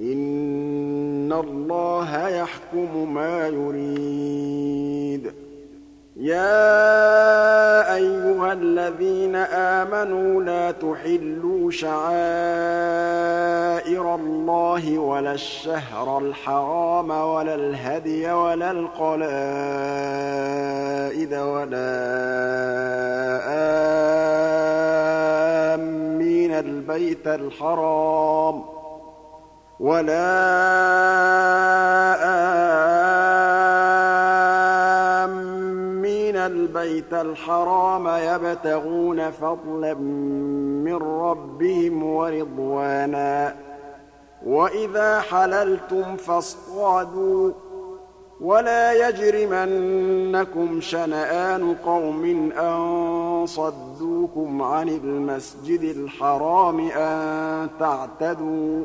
إن الله يحكم ما يريد. يا أيها الذين آمنوا لا تحلوا شعائر الله ولا الشهر الحرام ولا الهدي ولا القلائد ولا آمين البيت الحرام ولا آمين البيت الحرام يبتغون فضلا من ربهم ورضوانا وإذا حللتم فاصطادوا ولا يجرمنكم شنآن قوم أن صدوكم عن المسجد الحرام أن تعتدوا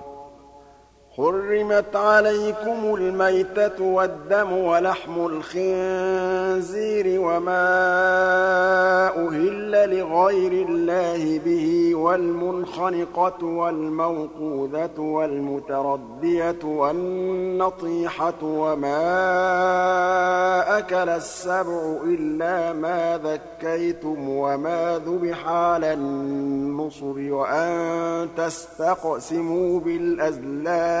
حرمت عليكم الميتة والدم ولحم الخنزير وما أهل لغير الله به والمنخنقة والموقوذة والمتردية والنطيحة وما أكل السبع إلا ما ذكيتم وما ذبح على النصر وأن تستقسموا بالأزلام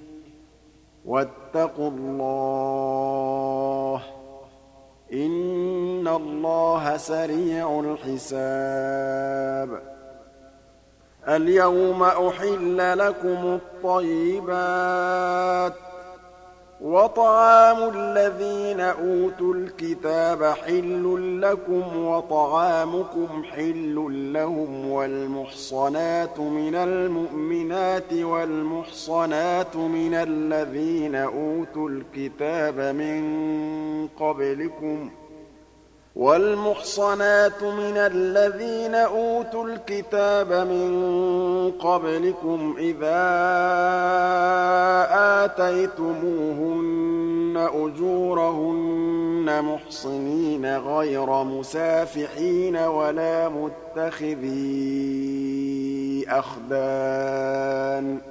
وَاتَّقُوا اللَّهَ ۚ إِنَّ اللَّهَ سَرِيعُ الْحِسَابِ. الْيَوْمَ أُحِلَّ لَكُمُ الطَّيِّبَاتُ ۖ وَطَعَامُ الَّذِينَ أُوتُوا الْكِتَابَ حِلٌّ لَّكُمْ وَطَعَامُكُمْ حِلٌّ لَّهُمْ وَالْمُحْصَنَاتُ مِنَ الْمُؤْمِنَاتِ وَالْمُحْصَنَاتُ مِنَ الَّذِينَ أُوتُوا الْكِتَابَ مِن قَبْلِكُمْ ۖ وَالْمُحْصَنَاتُ مِنَ الَّذِينَ أُوتُوا الْكِتَابَ مِن قَبْلِكُمْ إِذَا آتَيْتُمُوهُنَّ أُجُورَهُنَّ مُحْصِنِينَ غَيْرَ مُسَافِحِينَ وَلَا مُتَّخِذِي أَخْدَانٍ ۗ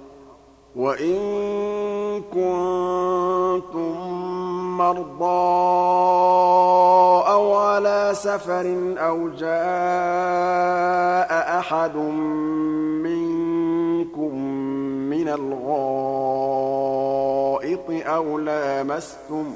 وَإِن كُنتُم مَّرْضَىٰ أَوْ عَلَىٰ سَفَرٍ أَوْ جَاءَ أَحَدٌ مِّنكُم مِّنَ الْغَائِطِ أَوْ لَامَسْتُمُ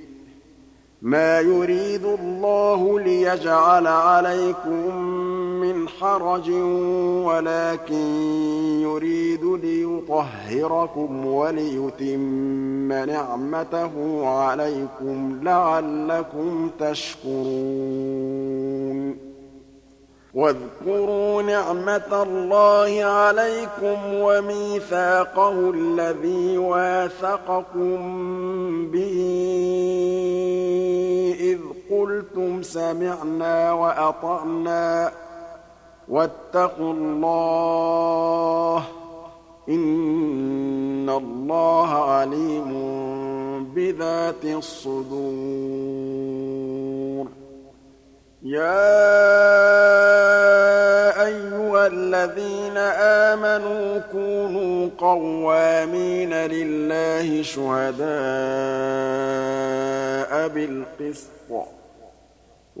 مَا يُرِيدُ اللَّهُ لِيَجْعَلَ عَلَيْكُم مِّنْ حَرَجٍ وَلَٰكِن يُرِيدُ لِيُطَهِّرَكُمْ وَلِيُتِمَّ نِعْمَتَهُ عَلَيْكُمْ لَعَلَّكُمْ تَشْكُرُونَ. وَاذْكُرُوا نِعْمَةَ اللَّهِ عَلَيْكُمْ وَمِيثَاقَهُ الَّذِي وَاثَقَكُم سَمِعْنَا وَأَطَعْنَا وَاتَّقُوا اللَّهَ ۚ إِنَّ اللَّهَ عَلِيمٌ بِذَاتِ الصُّدُورِ. يَا أَيُّهَا الَّذِينَ آمَنُوا كُونُوا قَوَّامِينَ لِلَّهِ شُهَدَاءَ بِالْقِسْطِ.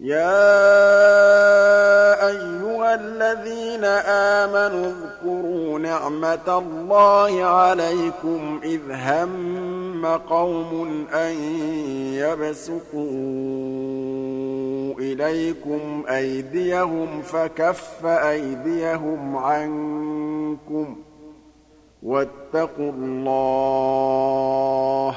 يَا أَيُّهَا الَّذِينَ آمَنُوا اذْكُرُوا نِعْمَةَ اللَّهِ عَلَيْكُمْ إِذْ هَمَّ قَوْمٌ أَن يَبْسُطُوا إِلَيْكُمْ أَيْدِيَهُمْ فَكَفَّ أَيْدِيَهُمْ عَنكُمْ ۖ وَاتَّقُوا اللَّهَ ۚ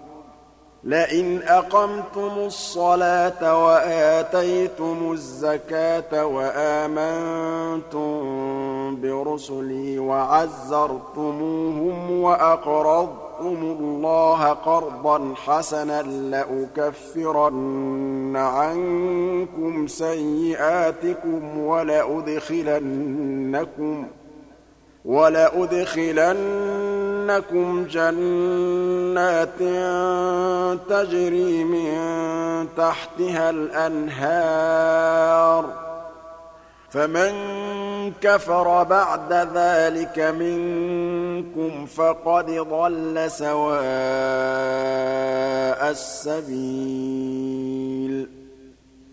لئن أقمتم الصلاة وآتيتم الزكاة وآمنتم برسلي وعزرتموهم وأقرضتم الله قرضا حسنا لأكفرن عنكم سيئاتكم ولأدخلنكم ۖ وَلَأُدْخِلَنَّكُمْ جَنَّاتٍ تَجْرِي مِن تَحْتِهَا الْأَنْهَارُ ۚ. فَمَن كَفَرَ بَعْدَ ذَٰلِكَ مِنكُمْ فَقَدْ ضَلَّ سَوَاءَ السَّبِيلِ.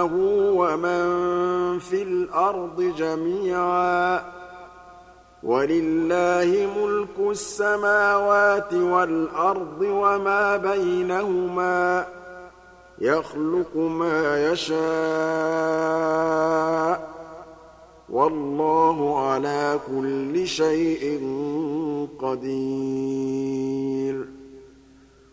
ومن في الأرض جميعاً. وَلِلَّهِ مُلْكُ السَّمَاوَاتِ وَالْأَرْضِ وَمَا بَيْنَهُمَا ۚ. يَخْلُقُ مَا يَشَاءُ ۚ. وَاللَّهُ عَلَىٰ كُلِّ شَيْءٍ قَدِيرٌ.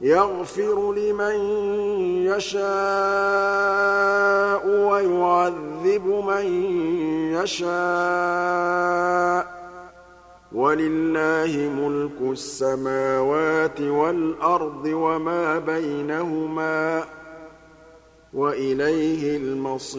يَغْفِرُ لِمَن يَشَاءُ وَيُعَذِّبُ مَن يَشَاءُ ۚ. وَلِلَّهِ مُلْكُ السَّمَاوَاتِ وَالْأَرْضِ وَمَا بَيْنَهُمَا ۖ وَإِلَيْهِ الْمَصِيرُ.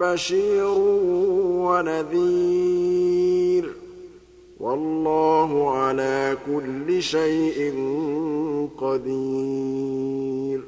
بَشِيرٌ وَنَذِيرٌ ۗ. وَاللَّهُ عَلَىٰ كُلِّ شَيْءٍ قَدِيرٌ.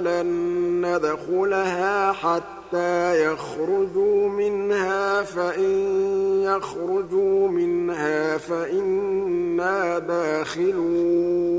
لَن نَّدْخُلَهَا حَتَّىٰ يَخْرُجُوا مِنْهَا ۖ فَإِن يَخْرُجُوا مِنْهَا فَإِنَّا دَاخِلُونَ.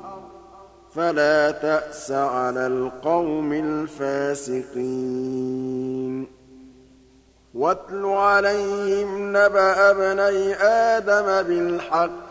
فَلَا تَأْسَ عَلَى الْقَوْمِ الْفَاسِقِينَ. وَاتْلُ عَلَيْهِمْ نَبَأَ ابْنَيْ آدَمَ بِالْحَقِّ.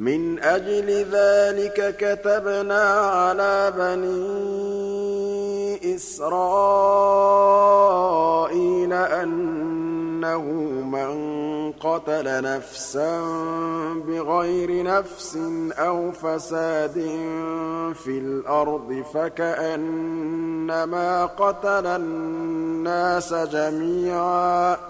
مِنْ أَجْلِ ذَٰلِكَ كَتَبْنَا عَلَىٰ بَنِي إِسْرَائِيلَ أَنَّهُ مَن قَتَلَ نَفْسًا بِغَيْرِ نَفْسٍ أَوْ فَسَادٍ فِي الْأَرْضِ فَكَأَنَّمَا قَتَلَ النَّاسَ جَمِيعًا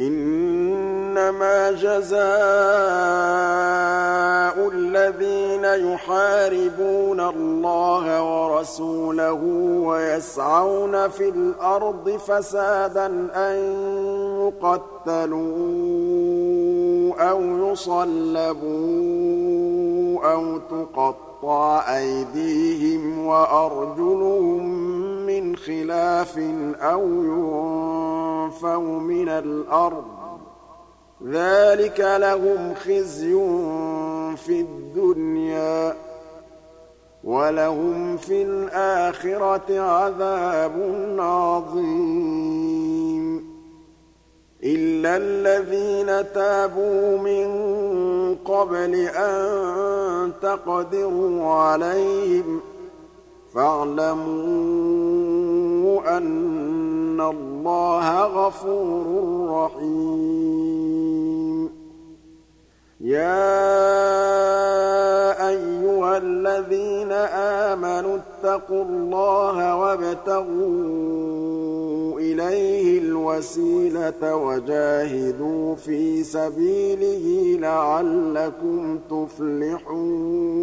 إنما جزاء الذين يحاربون الله ورسوله ويسعون في الأرض فسادا أن يقتلوا أو يصلبوا أو تقطع أيديهم وأرجلهم من خلاف أو ينفوا من الأرض. ذلك لهم خزي في الدنيا ولهم في الآخرة عذاب عظيم. إلا الذين تابوا من قبل أن تقدروا عليهم فاعلموا أن الله غفور رحيم يا أيها الذين آمنوا اتقوا الله وابتغوا إليه الوسيلة وجاهدوا في سبيله لعلكم تفلحون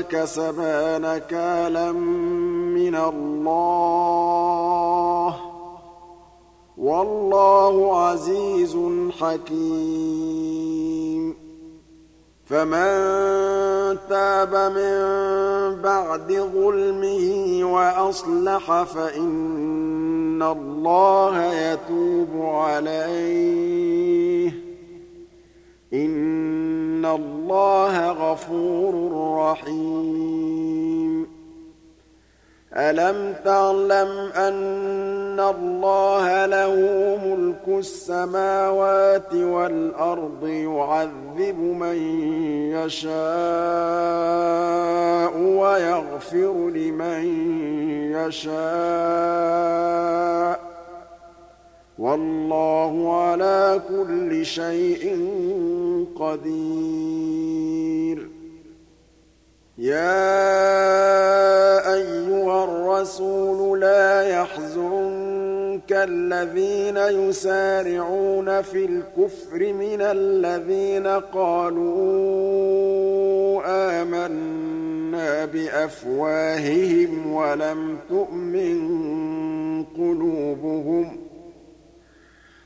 كسبا نكالا من الله. والله عزيز حكيم. فمن تاب من بعد ظلمه وأصلح فإن الله يتوب عليه. إن الله غفور رحيم ألم تعلم أن الله له ملك السماوات والأرض يعذب من يشاء ويغفر لمن يشاء والله على كل شيء قدير. يا أيها الرسول لا يحزنك الذين يسارعون في الكفر من الذين قالوا آمنا بأفواههم ولم تؤمن قلوبهم ۖ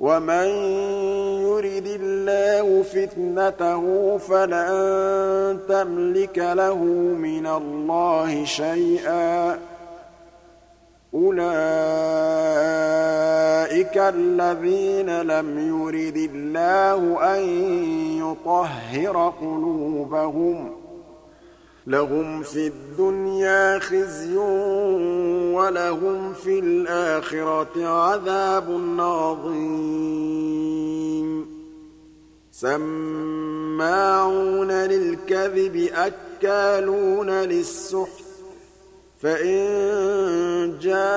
ومن يرد الله فتنته فلن تملك له من الله شيئا أولئك الذين لم يرد الله أن يطهر قلوبهم لهم في الدنيا خزي ولهم في الآخرة عذاب عظيم. سماعون للكذب أكالون للسحت. فإن جاءوك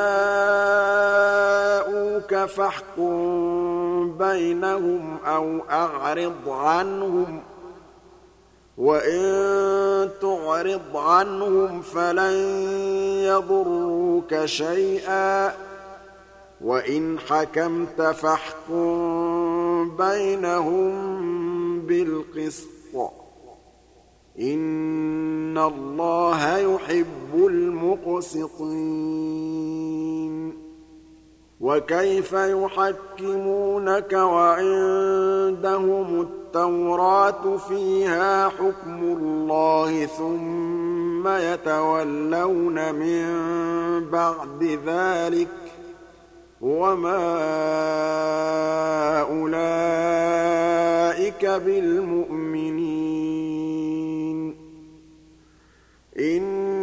فاحكم بينهم أو أعرض عنهم. وإن تعرض عنهم فلن يضروك شيئا وإن حكمت فاحكم بينهم بالقسط إن الله يحب المقسطين وكيف يحكمونك وعندهم التوراة فيها حكم الله ثم يتولون من بعد ذلك وما أولئك بالمؤمنين إنا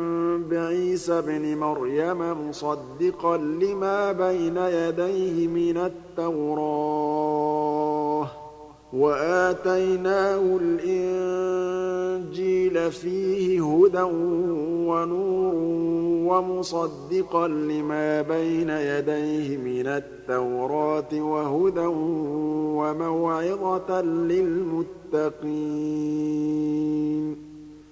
بعيسى ابن مريم مصدقا لما بين يديه من التوراة وآتيناه الإنجيل فيه هدى ونور ومصدقا لما بين يديه من التوراة وهدى وموعظة للمتقين.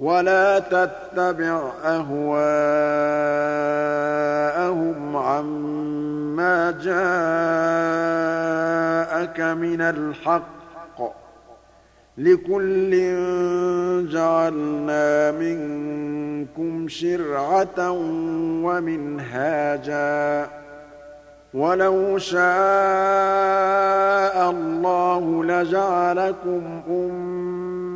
ولا تتبع أهواءهم عما جاءك من الحق. لكل جعلنا منكم شرعة ومنهاجا. ولو شاء الله لجعلكم أمة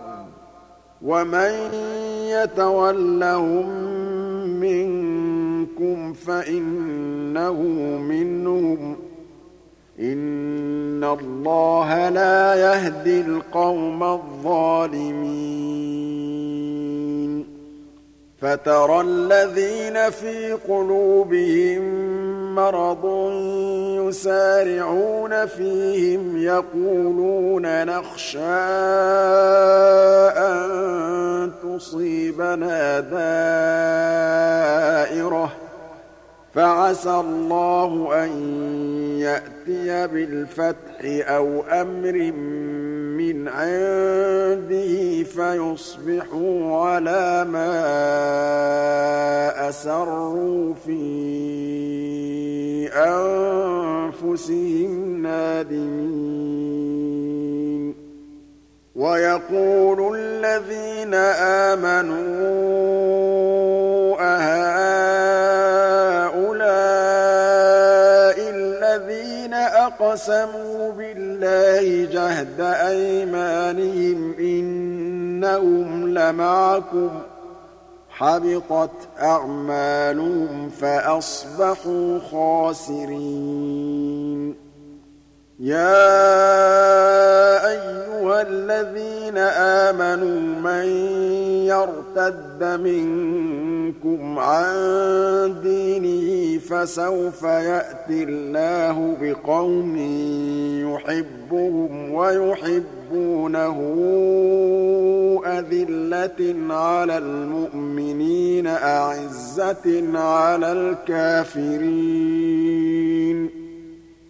وَمَن يَتَوَلَّهُم مِّنكُمْ فَإِنَّهُ مِنْهُمْ ۗ إِنَّ اللَّهَ لَا يَهْدِي الْقَوْمَ الظَّالِمِينَ فَتَرَى الَّذِينَ فِي قُلُوبِهِم مَّرَضٌ يُسَارِعُونَ فِيهِمْ يَقُولُونَ نَخْشَىٰ أَن تُصِيبَنَا دَائِرَةٌ ۚ. فَعَسَى اللَّهُ أَن يَأْتِيَ بِالْفَتْحِ أَوْ أَمْرٍ مِّنْ عِندِهِ فَيُصْبِحُوا عَلَىٰ مَا أَسَرُّوا فِي أَنفُسِهِمْ نَادِمِينَ. وَيَقُولُ الَّذِينَ آمَنُوا أَهَٰؤُلَاءِ أَقْسَمُوا بِاللَّهِ جَهْدَ أَيْمَانِهِمْ إِنَّهُمْ لَمَعَكُمْ ۚ حَبِطَتْ أَعْمَالُهُمْ فَأَصْبَحُوا خَاسِرِينَ يَا أَيُّهَا الَّذِينَ آمَنُوا مَن يَرْتَدَّ مِنكُمْ عَن دِينِهِ فَسَوْفَ يَأْتِي اللَّهُ بِقَوْمٍ يُحِبُّهُمْ وَيُحِبُّونَهُ أَذِلَّةٍ عَلَى الْمُؤْمِنِينَ أَعِزَّةٍ عَلَى الْكَافِرِينَ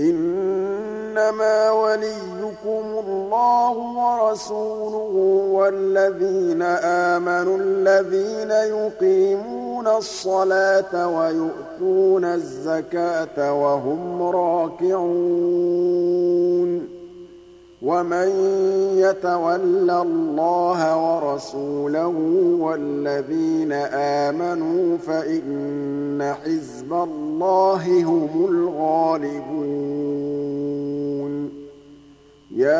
إِنَّمَا وَلِيُّكُمُ اللَّهُ وَرَسُولُهُ وَالَّذِينَ آمَنُوا الَّذِينَ يُقِيمُونَ الصَّلَاةَ وَيُؤْتُونَ الزَّكَاةَ وَهُمْ رَاكِعُونَ. وَمَن يَتَوَلَّ اللَّهَ وَرَسُولَهُ وَالَّذِينَ آمَنُوا فَإِنَّ حِزْبَ اللَّهِ هُمُ الْغَالِبُونَ يَا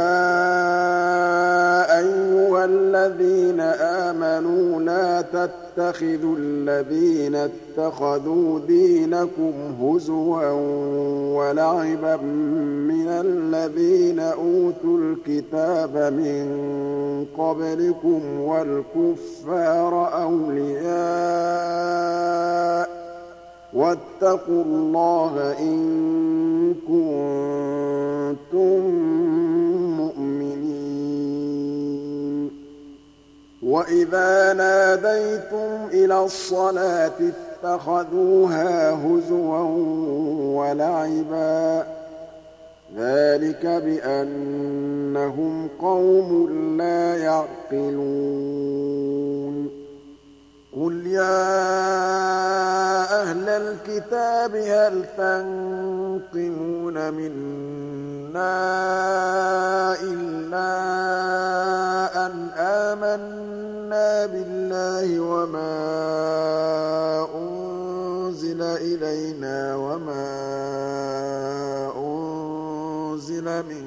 أَيُّهَا الَّذِينَ آمَنُوا لَا تَتَّخِذُوا الَّذِينَ اتَّخَذُوا دِينَكُمْ هُزُوًا وَلَعِبًا مِّنَ الَّذِينَ أُوتُوا الْكِتَابَ مِن قَبْلِكُمْ وَالْكُفَّارَ أَوْلِيَاءَ ۚ وَاتَّقُوا اللَّهَ إِن كُنتُم مُّؤْمِنِينَ. وَإِذَا نَادَيْتُمْ إِلَى الصَّلَاةِ اتَّخَذُوهَا هُزُوًا وَلَعِبًا ۚ. ذَٰلِكَ بِأَنَّهُمْ قَوْمٌ لَّا يَعْقِلُونَ. قُلْ يَا أَهْلَ الْكِتَابِ هَلْ تَنقِمُونَ مِنَّا إِلَّا أَنْ آمَنَّا بِاللَّهِ وَمَا أُنزِلَ إِلَيْنَا وَمَا أُنزِلَ مِن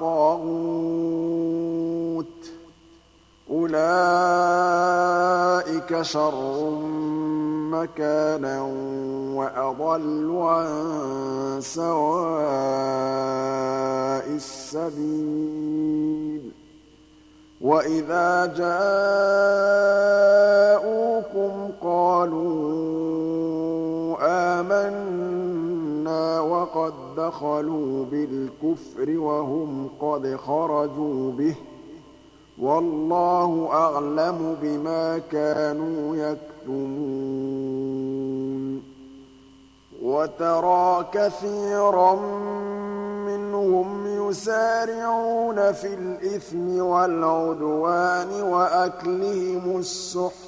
الطَّاغُوتَ ۚ. أُولَٰئِكَ شَرٌّ مَّكَانًا وَأَضَلُّ عَن سَوَاءِ السَّبِيلِ. وَإِذَا جَاءُوكُمْ قَالُوا آمَنَّا وَقَد دَّخَلُوا بِالْكُفْرِ وَهُمْ قَدْ خَرَجُوا بِهِ ۚ وَاللَّهُ أَعْلَمُ بِمَا كَانُوا يَكْتُمُونَ وَتَرَىٰ كَثِيرًا مِّنْهُمْ يُسَارِعُونَ فِي الْإِثْمِ وَالْعُدْوَانِ وَأَكْلِهِمُ السُّحْتَ ۚ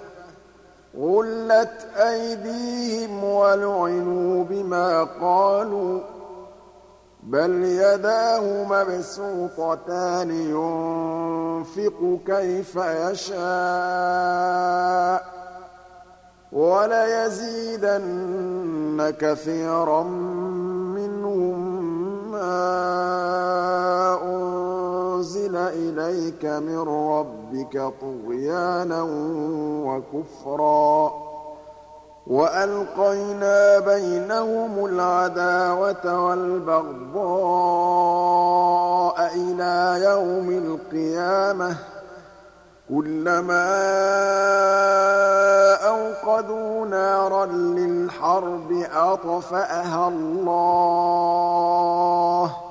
غُلَّتْ أَيْدِيهِمْ وَلُعِنُوا بِمَا قَالُوا ۘ بَلْ يَدَاهُ مَبْسُوطَتَانِ يُنفِقُ كَيْفَ يَشَاءُ ۚ وَلَيَزِيدَنَّ كَثِيرًا مِّنْهُم مَّا أُنزِلَ إِلَيْكَ مِن رَّبِّكَ طُغْيَانًا وَكُفْرًا. وَأَلْقَيْنَا بَيْنَهُمُ الْعَدَاوَةَ وَالْبَغْضَاءَ إِلَىٰ يَوْمِ الْقِيَامَةِ ۚ. كُلَّمَا أَوْقَدُوا نَارًا لِّلْحَرْبِ أَطْفَأَهَا اللَّهُ ۚ.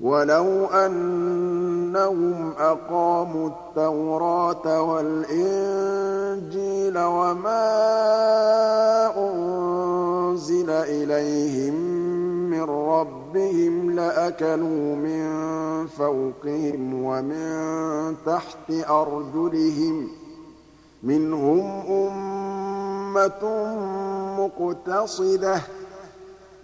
وَلَوْ أَنَّهُمْ أَقَامُوا التَّوْرَاةَ وَالْإِنجِيلَ وَمَا أُنزِلَ إِلَيْهِم مِّن رَّبِّهِمْ لَأَكَلُوا مِن فَوْقِهِمْ وَمِن تَحْتِ أَرْجُلِهِم ۚ مِّنْهُمْ أُمَّةٌ مُّقْتَصِدَةٌ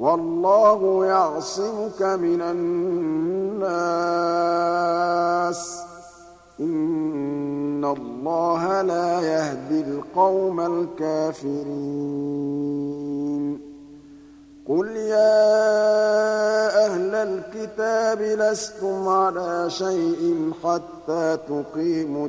وَاللَّهُ يَعْصِمُكَ مِنَ النَّاسِ ۗ. إِنَّ اللَّهَ لَا يَهْدِي الْقَوْمَ الْكَافِرِينَ. قُلْ يَا أَهْلَ الْكِتَابِ لَسْتُمْ عَلَىٰ شَيْءٍ حَتَّىٰ تُقِيمُوا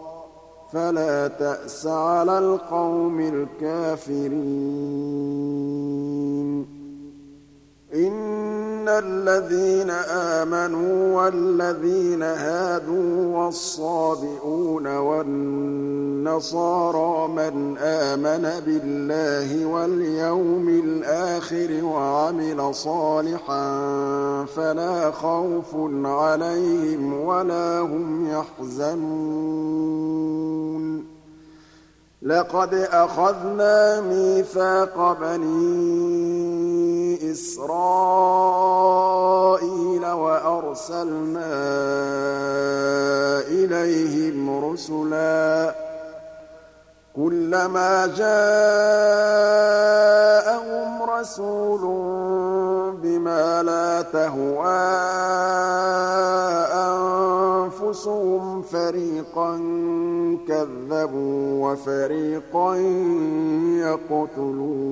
فَلَا تَأْسَ عَلَى الْقَوْمِ الْكَافِرِينَ. إِنَّ الَّذِينَ آمَنُوا وَالَّذِينَ هَادُوا وَالصَّابِئُونَ وَالنَّصَارَىٰ مَنْ آمَنَ بِاللَّهِ وَالْيَوْمِ الْآخِرِ وَعَمِلَ صَالِحًا فَلَا خَوْفٌ عَلَيْهِمْ وَلَا هُمْ يَحْزَنُونَ لَقَدْ أَخَذْنَا مِيثَاقَ بَنِي إِسْرَائِيلَ وَأَرْسَلْنَا إِلَيْهِمْ رُسُلًا كُلَّمَا جَاءَهُمْ رَسُولٌ بِمَا لَا تَهْوَىٰ أَنفُسُهُمْ فَرِيقًا كَذَّبُوا وَفَرِيقًا يَقْتُلُونَ.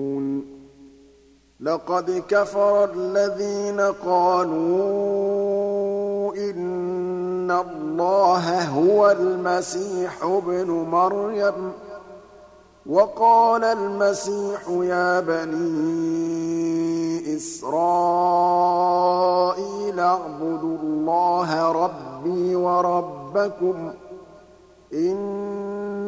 لَقَدْ كَفَرَ الَّذِينَ قَالُوا إِنَّ اللَّهَ هُوَ الْمَسِيحُ ابْنُ مَرْيَمَ ۖ. وَقَالَ الْمَسِيحُ يَا بَنِي إِسْرَائِيلَ اعْبُدُوا اللَّهَ رَبِّي وَرَبَّكُمْ ۖ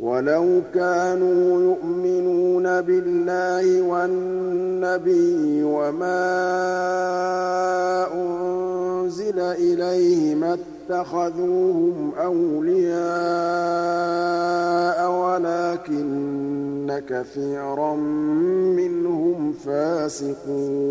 وَلَوْ كَانُوا يُؤْمِنُونَ بِاللَّهِ وَالنَّبِيِّ وَمَا أُنزِلَ إِلَيْهِ مَا اتَّخَذُوهُمْ أَوْلِيَاءَ وَلَٰكِنَّ كَثِيرًا مِّنْهُمْ فَاسِقُونَ.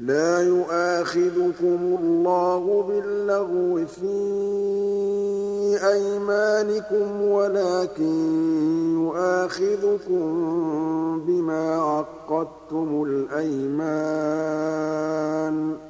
لَا يُؤَاخِذُكُمُ اللَّهُ بِاللَّغْوِ فِي أَيْمَانِكُمْ وَلَٰكِن يُؤَاخِذُكُم بِمَا عَقَّدتُّمُ الْأَيْمَانَ ۖ.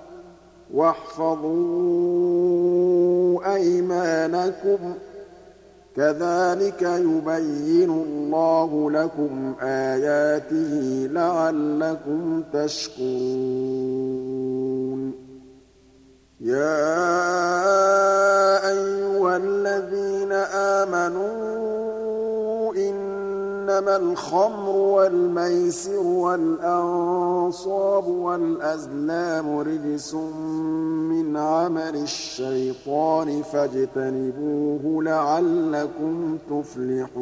واحفظوا أيمانكم. كذلك يبين الله لكم آياته لعلكم تشكرون. يا أيها الذين آمنوا إنما الخمر والميسر والأنصاب والأزلام رجس من عمل الشيطان فاجتنبوه لعلكم تفلحون.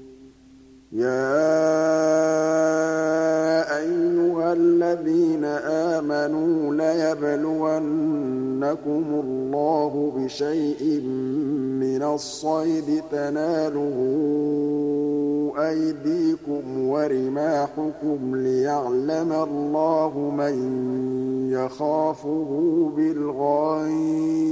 يا أيها الذين آمنوا ليبلونكم الله بشيء من الصيد تناله أيديكم ورماحكم ليعلم الله من يخافه بالغيب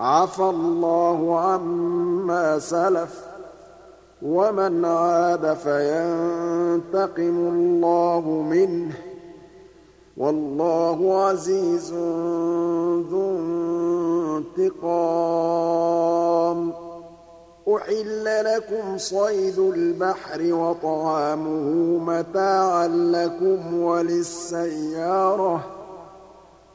عفى الله عما سلف ومن عاد فينتقم الله منه والله عزيز ذو انتقام. أحل لكم صيد البحر وطعامه متاعا لكم وللسيارة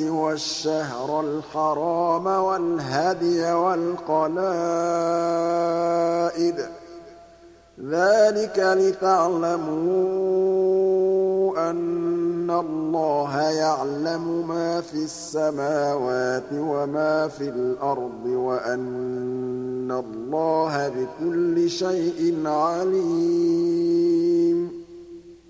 والشهر الحرام والهدي والقلائد. ذلك لتعلموا أن الله يعلم ما في السماوات وما في الأرض وأن الله بكل شيء عليم.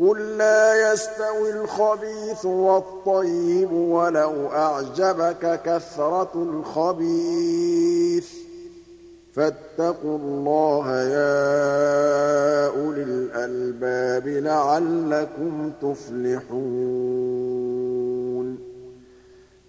قُل لَّا يَسْتَوِي الْخَبِيثُ وَالطَّيِّبُ وَلَوْ أَعْجَبَكَ كَثْرَةُ الْخَبِيثِ ۚ. فَاتَّقُوا اللَّهَ يَا أُولِي الْأَلْبَابِ لَعَلَّكُمْ تُفْلِحُونَ.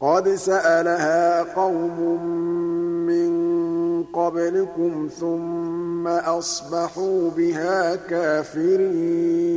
قَدْ سَأَلَهَا قَوْمٌ مِّن قَبْلِكُمْ ثُمَّ أَصْبَحُوا بِهَا كَافِرِينَ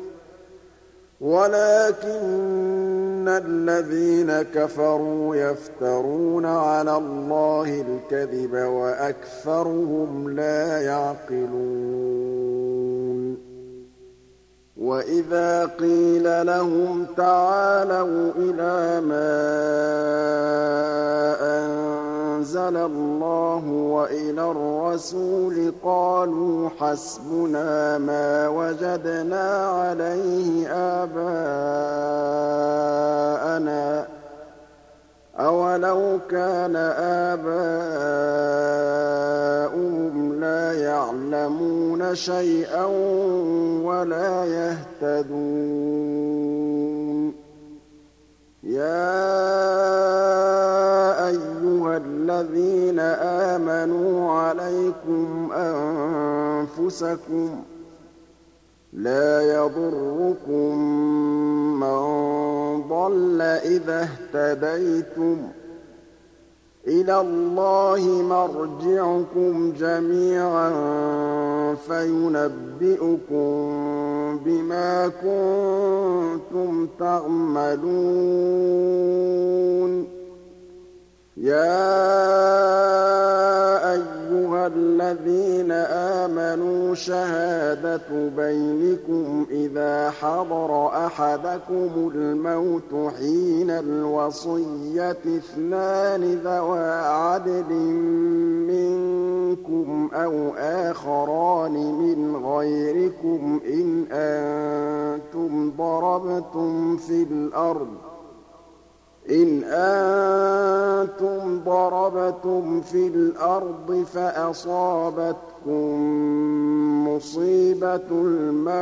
وَلَٰكِنَّ الَّذِينَ كَفَرُوا يَفْتَرُونَ عَلَى اللَّهِ الْكَذِبَ وَأَكْثَرُهُمْ لَا يَعْقِلُونَ. وَإِذَا قِيلَ لَهُمْ تَعَالَوْا إِلَىٰ مَا أَنزَلَ اللَّهُ وَإِلَى الرَّسُولِ قَالُوا حَسْبُنَا مَا وَجَدْنَا عَلَيْهِ آبَاءَنَا ۚ أَوَلَوْ كَانَ آبَاؤُهُمْ لَا يَعْلَمُونَ شَيْئًا وَلَا يَهْتَدُونَ يَا أَيُّهَا الَّذِينَ آمَنُوا عَلَيْكُمْ أَنفُسَكُمْ ۖ لَا يَضُرُّكُم مَّن ضَلَّ إِذَا اهْتَدَيْتُمْ ۚ. إِلَى اللَّهِ مَرْجِعُكُمْ جَمِيعًا فَيُنَبِّئُكُم بِمَا كُنتُمْ تَعْمَلُونَ. يَا أَيُّهَا الَّذِينَ آمَنُوا شَهَادَةُ بَيْنِكُمْ إِذَا حَضَرَ أَحَدَكُمُ الْمَوْتُ حِينَ الْوَصِيَّةِ اثْنَانِ ذَوَا عَدْلٍ مِّنكُمْ أَوْ آخَرَانِ مِنْ غَيْرِكُمْ إِنْ أَنتُمْ ضَرَبْتُمْ فِي الْأَرْضِ إِنْ أَنتُمْ ضَرَبْتُمْ فِي الْأَرْضِ فَأَصَابَتْكُم مُّصِيبَةُ الْمَوْتِ.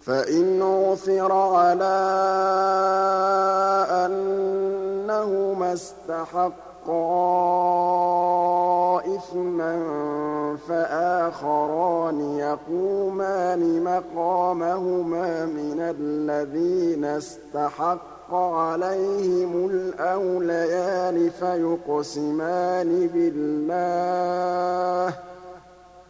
فَإِنْ عُثِرَ عَلَىٰ أَنَّهُمَا اسْتَحَقَّا إِثْمًا فَآخَرَانِ يَقُومَانِ مَقَامَهُمَا مِنَ الَّذِينَ اسْتَحَقَّ عَلَيْهِمُ الْأَوْلَيَانِ فَيُقْسِمَانِ بِاللَّهِ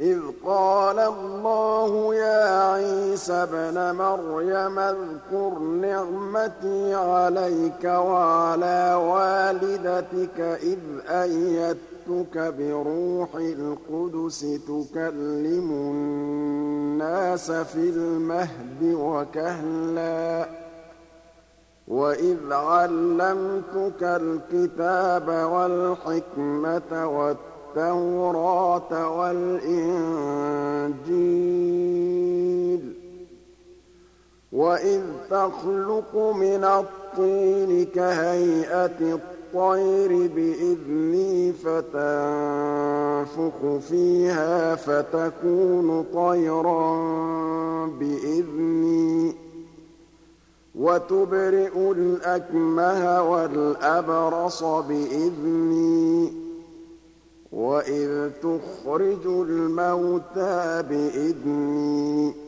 إِذْ قَالَ اللَّهُ يَا عِيسَى ابْنَ مَرْيَمَ اذْكُرْ نِعْمَتِي عَلَيْكَ وَعَلَىٰ وَالِدَتِكَ إِذْ أَيَّدتُّكَ بِرُوحِ الْقُدُسِ تُكَلِّمُ النَّاسَ فِي الْمَهْدِ وَكَهْلًا وَإِذْ عَلَّمْتُكَ الْكِتَابَ وَالْحِكْمَةَ وَالتَّوْرَاةَ وَالْإِنجِيلَ وَإِذْ تَخْلُقُ مِنَ الطِّينِ كَهَيْئَةِ الطَّيْرِ بِإِذْنِي فَتَنفُخُ فِيهَا فَتَكُونُ طَيْرًا بِإِذْنِي ۖ وَتُبْرِئُ الْأَكْمَهَ وَالْأَبْرَصَ بِإِذْنِي ۖ وَإِذْ تُخْرِجُ الْمَوْتَىٰ بِإِذْنِي ۖ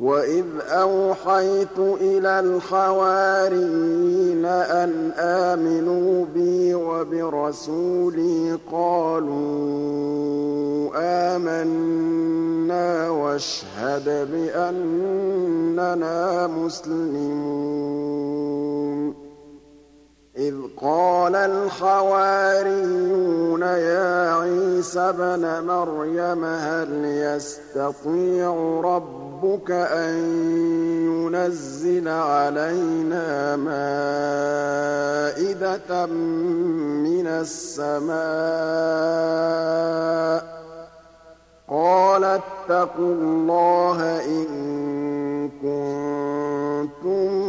وَإِذْ أَوْحَيْتُ إِلَى الْحَوَارِيِّينَ أَنْ آمِنُوا بِي وَبِرَسُولِي قَالُوا آمَنَّا وَاشْهَدْ بِأَنَّنَا مُسْلِمُونَ إِذْ قَالَ الْحَوَارِيُّونَ يَا عِيسَى ابْنَ مَرْيَمَ هَلْ يَسْتَطِيعُ رَبُّكَ أَن يُنَزِّلَ عَلَيْنَا مَائِدَةً مِّنَ السَّمَاءِ ۖ؟ قَالَ اتَّقُوا اللَّهَ إِن كُنتُم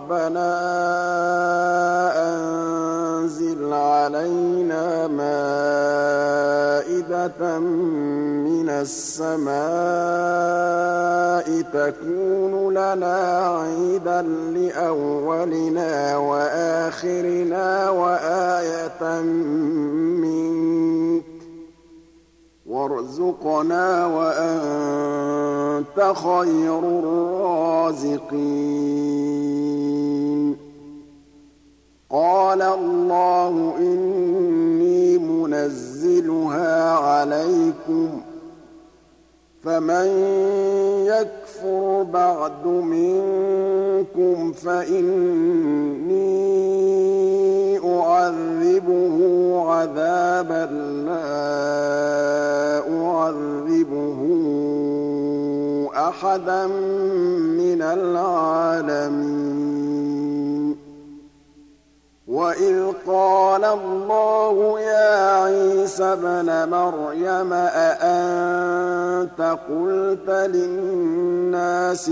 رَبَّنَا أَنزِلْ عَلَيْنَا مَائِدَةً مِّنَ السَّمَاءِ تَكُونُ لَنَا عِيدًا لِّأَوَّلِنَا وَآخِرِنَا وَآيَةً مِّنكَ ۖ وَارْزُقْنَا وَأَنتَ خَيْرُ الرَّازِقِينَ. قَالَ اللَّهُ إِنِّي مُنَزِّلُهَا عَلَيْكُمْ ۖ فَمَن يَكْفُرْ بَعْدُ مِنكُمْ فَإِنِّي أُعَذِّبُهُ عَذَابًا لَّا أُعَذِّبُهُ أَحَدًا مِّنَ الْعَالَمِينَ وإذ قال الله يا عيسى ابْنَ مَرْيَمَ أَأَنتَ قُلْتَ لِلنَّاسِ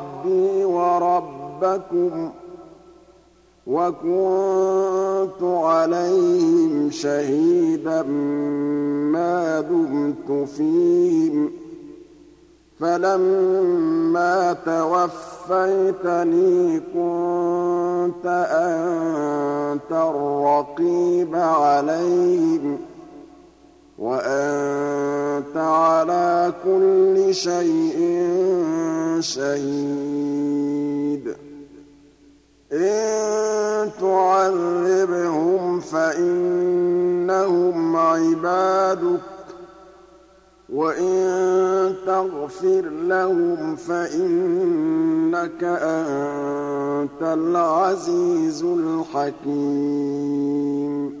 رَبِّي وَرَبَّكُمْ ۚ وَكُنتُ عَلَيْهِمْ شَهِيدًا مَّا دُمْتُ فِيهِمْ ۖ فَلَمَّا تَوَفَّيْتَنِي كُنتَ أَنتَ الرَّقِيبَ عَلَيْهِمْ ۚ وَأَنتَ عَلَىٰ كُلِّ شَيْءٍ شَهِيدٌ. إِن تُعَذِّبْهُمْ فَإِنَّهُمْ عِبَادُكَ وَإِن تَغْفِرْ لَهُمْ فَإِنَّكَ أَنتَ الْعَزِيزُ الْحَكِيمُ.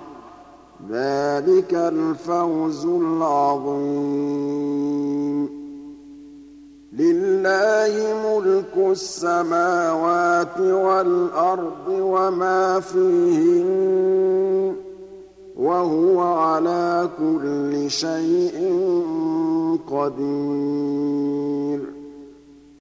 ذَٰلِكَ الْفَوْزُ الْعَظِيمُ. لِلَّهِ مُلْكُ السَّمَاوَاتِ وَالْأَرْضِ وَمَا فِيهِنَّ ۚ وَهُوَ عَلَىٰ كُلِّ شَيْءٍ قَدِيرٌ.